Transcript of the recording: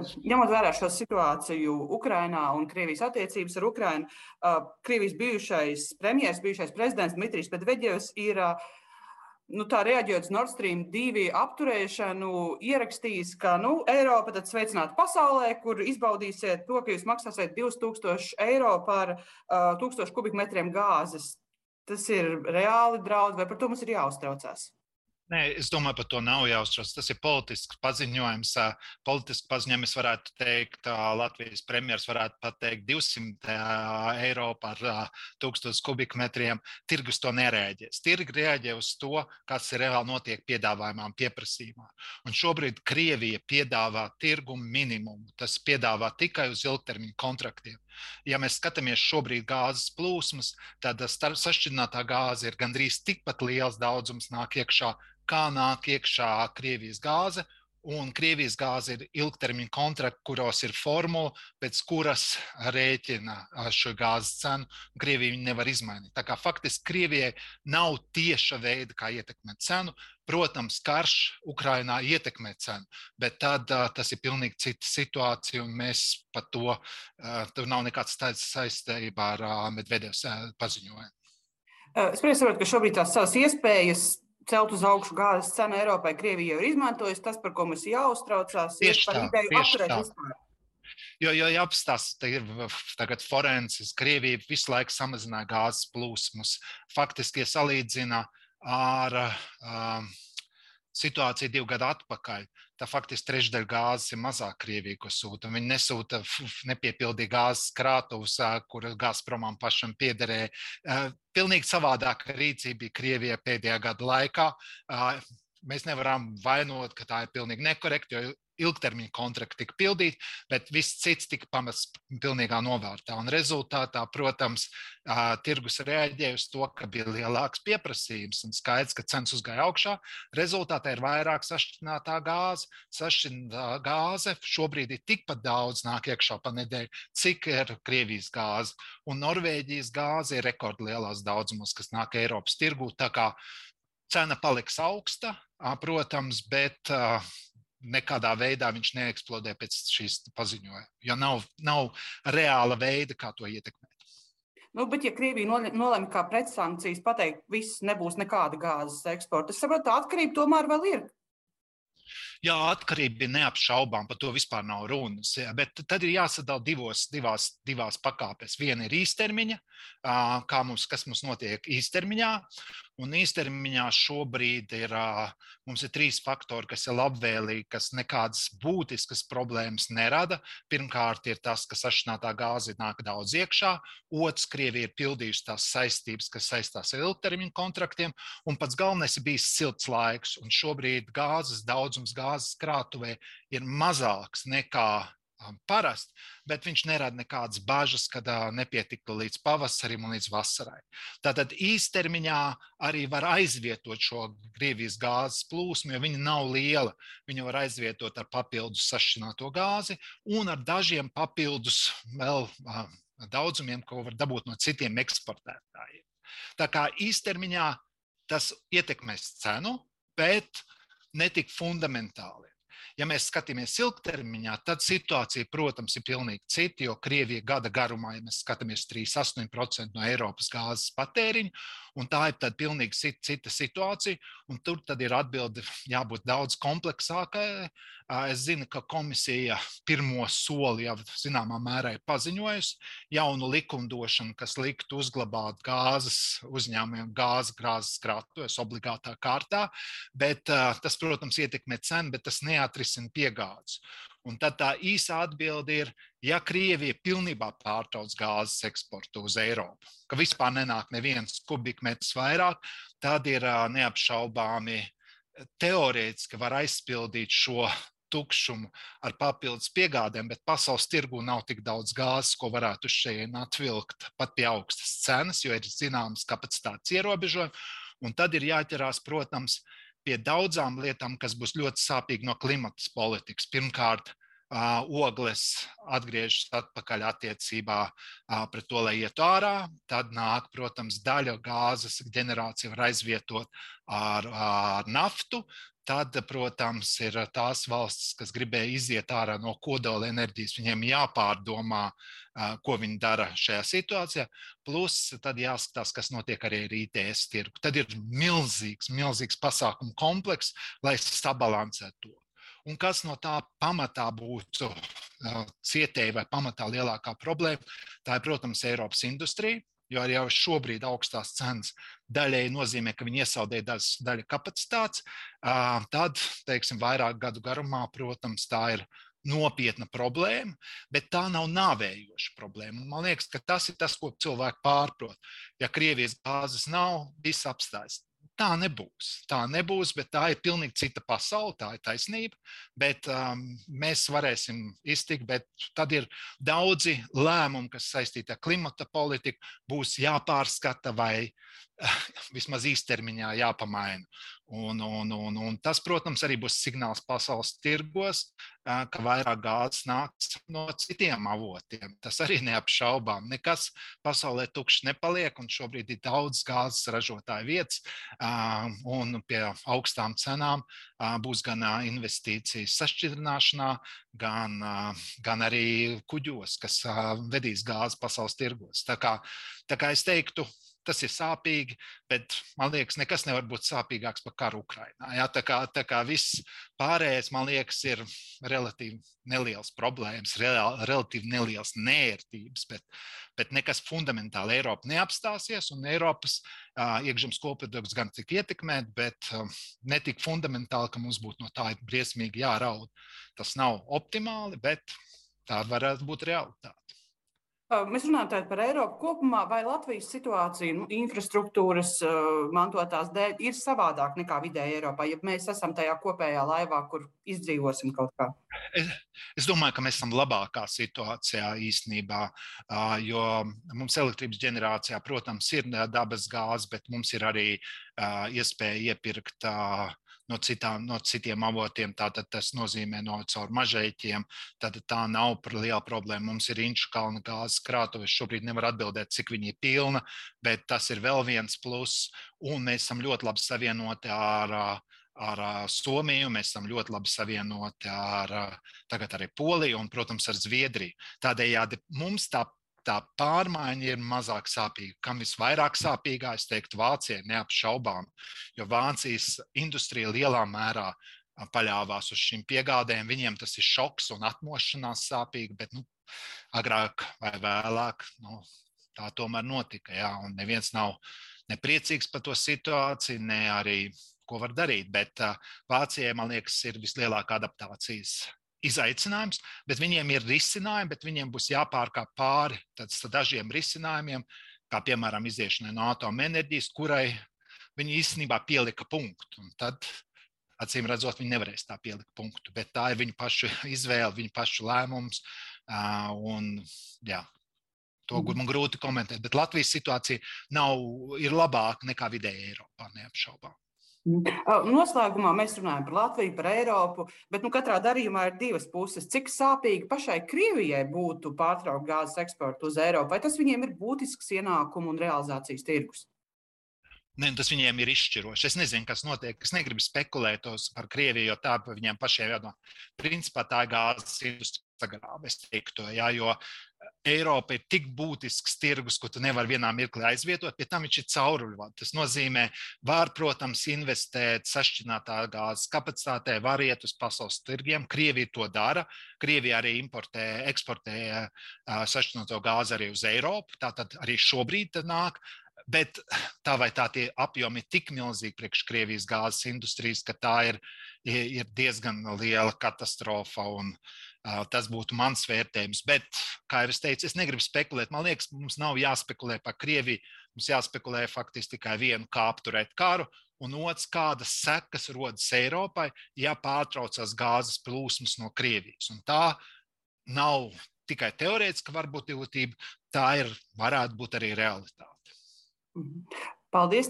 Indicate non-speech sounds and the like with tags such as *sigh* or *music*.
ņemot vērā šo situāciju Ukrajinā un Krievijas attiecības ar Ukrajinu, Krievijas bijušais premjerministrs, bijušais prezidents Dmitrijs Medvedevs ir nu, tā reaģējot uz Nord Stream 2 apturēšanu, ierakstījis, ka nu, Eiropa tad sveicināta pasaulē, kur izbaudīsiet to, ka jūs maksāsiet 2000 eiro par uh, 1000 kubikmetriem gāzes. Tas ir reāli draudi, vai par to mums ir jāuztraucās? Nē, es domāju, par to nav jāuztraucas. Tas ir politisks paziņojums. Politisks paziņojums varētu teikt, Latvijas premjerministrs varētu pateikt 200 eiro par 1000 kubikmetriem. Tirgus to nereaģēs. Tirgi reaģē uz to, kas reāli notiek piedāvājumā un pieprasījumā. Un šobrīd Krievija piedāvā tirgumu minimumu. Tas piedāvā tikai uz ilgtermiņa kontraktiem. Ja mēs skatāmies šobrīd gāzes plūsmas, tad sašķidrinātā gāze ir gandrīz tikpat liels daudzums nāk iekšā kā nāk iekšā Krievijas gāze. Un Krievijas gāze ir ilgtermiņa kontrakti, kuros ir formula, pēc kuras rēķina šo gāzes cenu. Krievija nevar izmainīt. Tā kā faktiski Krievijai nav tieša veida, kā ietekmēt cenu. Protams, karš Ukrainā ietekmē cenu, bet tad uh, tas ir pilnīgi cita situācija, un mēs par to uh, tur nav nekāds saistībā ar uh, Medvedevs uh, paziņojumu. Es saprotu, ka šobrīd tās savas iespējas celt uz augšu gāzes cenu Eiropai, Krievija jau ir izmantojusi tas, par ko mums jāuztraucās. Tieši tā, tieši tā. Vispār. Jo, jo jāapstāsta, tagad Forenses, Krievija visu laiku samazināja gāzes plūsmas. Faktiski, ja salīdzina ar um, situāciju divu gadu atpakaļ, tā faktiski trešdaļa gāzes ir mazāk Krievija, ko sūta. Viņi nesūta nepiepildīja gāzes krātuves, kur Gazpromam pašam piederēja. Pilnīgi savādāka rīcība bija Krievijai pēdējā gada laikā. Mēs nevaram vainot, ka tā ir pilnīgi nekorekta, jo ilgtermiņa kontrakti tika pildīti, bet viss cits tika pamests pilnīgā novārtā. Un rezultātā, protams, tirgus reaģēja uz to, ka bija lielāks pieprasījums un skaidrs, ka cenas uzgāja augšā. Rezultātā ir vairāk sašķidrinātā gāze. Sašķidrinātā gāze šobrīd ir tikpat daudz nāk iekšā pa nedēļu, cik ir Krievijas gāze. Un Norvēģijas gāze ir rekordlielās daudzumos, kas nāk Eiropas tirgū. Cena paliks augsta, protams, bet nekādā veidā viņš neeksplodē pēc šīs paziņojuma, jo nav, nav reāla veida, kā to ietekmēt. Nu, bet, ja Krievija nolemj kā pretsankcijas pateikt, viss nebūs nekāda gāzes eksporta, es saprotu, tā atkarība tomēr vēl ir. Jā, atkarība ir neapšaubām, par to vispār nav runas. Bet tad ir jāsadala divos, divās, divās pakāpēs. Viena ir īstermiņa, kā mums, kas mums notiek īstermiņā, un īstermiņā šobrīd ir, mums ir trīs faktori, kas ir labvēlīgi, kas nekādas būtiskas problēmas nerada. Pirmkārt, ir tas, ka sašķinātā gāze nāk daudz iekšā, otrs, Krievija ir pildījusi tās saistības, kas saistās ar ilgtermiņa kontraktiem, un pats galvenais ir bijis silts laiks, un šobrīd gāzes daudzums gāzes krātuvē ir mazāks nekā parasti, bet viņš nerada nekādas bažas, kad nepietiktu līdz pavasarim un līdz vasarai. Tātad īstermiņā arī var aizvietot šo Krievijas gāzes plūsmu, jo viņa nav liela. Viņu var aizvietot ar papildus sašķināto gāzi un ar dažiem papildus vēl daudzumiem, ko var dabūt no citiem eksportētājiem. Tā kā īstermiņā tas ietekmēs cenu, bet netik fundamentāli. Ja mēs skatāmies ilgtermiņā, tad situācija, protams, ir pilnīgi cita, jo Krievija gada garumā, ja mēs skatāmies 3,8% no Eiropas gāzes patēriņa, un tā ir tad pilnīgi cita situācija, un tur tad ir atbilde jābūt daudz kompleksākai. Es zinu, ka komisija pirmo soli jau zināmā mērā ir paziņojusi jaunu likumdošanu, kas liktu uzglabāt gāzes uzņēmumiem, gāzes krāzes krātuves obligātā kārtā, bet tas, protams, ietekmē cenu, bet tas neatrisina piegādes. Un tad tā īsa atbilde ir, ja Krievija pilnībā pārtrauc gāzes eksportu uz Eiropu, ka vispār nenāk neviens kubikmetrs vairāk, tad ir neapšaubāmi teorētiski var aizpildīt šo tukšumu ar papildus piegādēm, bet pasaules tirgū nav tik daudz gāzes, ko varētu šeit atvilkt pat pie augstas cenas, jo ir zināmas kapacitātes ierobežojumi. Un tad ir jāķerās, protams, pie daudzām lietām, kas būs ļoti sāpīgi no klimatas politikas. Pirmkārt, ogles atgriežas atpakaļ attiecībā pret to, lai ietu ārā. Tad nāk, protams, daļa gāzes ģenerācija var aizvietot ar, ar naftu. Tad, protams, ir tās valstis, kas gribēja iziet ārā no kodola enerģijas. Viņiem jāpārdomā, ko viņi dara šajā situācijā. Plus, tad jāskatās, kas notiek arī ar ITS tirgu. Tad ir milzīgs, milzīgs pasākumu komplekss, lai sabalansētu to. Un kas no tā pamatā būtu uh, cietēji vai pamatā lielākā problēma? Tā ir, protams, Eiropas industrija. Jo arī jau šobrīd augstās cenas daļēji nozīmē, ka viņi iesaldē daļu kapacitātes. Uh, tad, teiksim, vairāk gadu garumā, protams, tā ir nopietna problēma, bet tā nav nāvējoša problēma. Man liekas, ka tas ir tas, ko cilvēki pārprot. Ja Krievijas gāzes nav, viss apstājas. Tā nebūs. Tā nebūs, bet tā ir pilnīgi cita pasaule. Tā ir taisnība. Bet, um, mēs varēsim iztikt, bet tad ir daudzi lēmumi, kas saistīti ar klimata politiku, būs jāpārskata vai *laughs* vismaz īstermiņā jāpamaina. Un, un, un, un tas, protams, arī būs signāls pasaules tirgos, ka vairāk gāzes nāks no citiem avotiem. Tas arī neapšaubām. Nekas pasaulē tukšs nepaliek, un šobrīd ir daudz gāzes ražotāju vietas, un pie augstām cenām būs gan investīcijas sašķidrināšanā, gan, gan arī kuģos, kas vedīs gāzi pasaules tirgos. Tā kā, tā kā es teiktu, tas ir sāpīgi, bet man liekas, nekas nevar būt sāpīgāks par karu Ukrajinā. Ja? Tā, kā, tā kā viss pārējais, man liekas, ir relatīvi neliels problēmas, real, relatīvi neliels nērtības, bet, bet nekas fundamentāli Eiropa neapstāsies, un Eiropas uh, iekšzemes koprodukts gan tik ietekmēt, bet uh, ne tik fundamentāli, ka mums būtu no tā briesmīgi jāraud. Tas nav optimāli, bet tā varētu būt realitāte. Mēs runājam par Eiropu kopumā, vai Latvijas situācija nu, infrastruktūras mantotās dēļ ir savādāk nekā vidēji Eiropā, ja mēs esam tajā kopējā laivā, kur izdzīvosim kaut kā? Es, es domāju, ka mēs esam labākā situācijā īstenībā, jo mums elektrības ģenerācijā, protams, ir dabas gāze, bet mums ir arī iespēja iepirkt uh, no, citām, no citiem avotiem. Tātad tas nozīmē no caur mažēķiem. Tad tā nav liela problēma. Mums ir Inču kalna gāzes krātuves. Šobrīd nevar atbildēt, cik viņi ir pilna, bet tas ir vēl viens pluss. Un mēs esam ļoti labi savienoti ar ar Somiju, mēs esam ļoti labi savienoti ar tagad arī Poliju un, protams, ar Zviedriju. Tādējādi mums tā tā pārmaiņa ir mazāk sāpīga. Kam visvairāk sāpīgā, es teiktu, Vācijai neapšaubām, jo Vācijas industrija lielā mērā paļāvās uz šīm piegādēm. Viņiem tas ir šoks un atmošanās sāpīgi, bet nu, agrāk vai vēlāk nu, tā tomēr notika. Jā, un neviens nav nepriecīgs par to situāciju, ne arī ko var darīt. Bet uh, Vācijai, man liekas, ir vislielākā adaptācijas izaicinājums, bet viņiem ir risinājumi, bet viņiem būs jāpārkāp pāri dažiem risinājumiem, kā piemēram iziešanai no atomenerģijas, kurai viņi īstenībā pielika punktu. Un tad, acīm redzot, viņi nevarēs tā pielikt punktu, bet tā ir viņu pašu izvēle, viņu pašu lēmums. Un, jā, To man grūti komentēt, bet Latvijas situācija nav, ir labāka nekā vidēji Eiropā, neapšaubām. Noslēgumā mēs runājam par Latviju, par Eiropu, bet nu, katrā darījumā ir divas puses. Cik sāpīgi pašai Krievijai būtu pārtraukt gāzes eksportu uz Eiropu, vai tas viņiem ir būtisks ienākumu un realizācijas tirgus? Ne, tas viņiem ir izšķiroši. Es nezinu, kas notiek. Es negribu spekulēt par Krieviju, jo tā viņiem pašiem jādomā. Principā tā ir gāzes industrija sagrāba, es teiktu, jā, jo Eiropa ir tik būtisks tirgus, ko tu nevari vienā mirklī aizvietot, pie tam viņš ir cauruļvadi. Tas nozīmē, var, protams, investēt sašķinātā gāzes kapacitātē, var iet uz pasaules tirgiem. Krievija to dara. Krievija arī importē, eksportē sašķināto gāzi arī uz Eiropu. Tātad arī šobrīd nāk. Bet tā vai tā tie apjomi ir tik milzīgi priekš Krievijas gāzes industrijas, ka tā ir, ir diezgan liela katastrofa. Un, uh, Tas būtu mans vērtējums. Bet, kā jau es teicu, es negribu spekulēt. Man liekas, mums nav jāspekulē par Krieviju. Mums jāspekulē faktiski tikai vienu, kā apturēt karu, un otrs, kādas sekas rodas Eiropai, ja pārtraucās gāzes plūsmas no Krievijas. Un tā nav tikai teorētiska varbūtība, tā ir, varētu būt arī realitāte. Mhm. Paldies!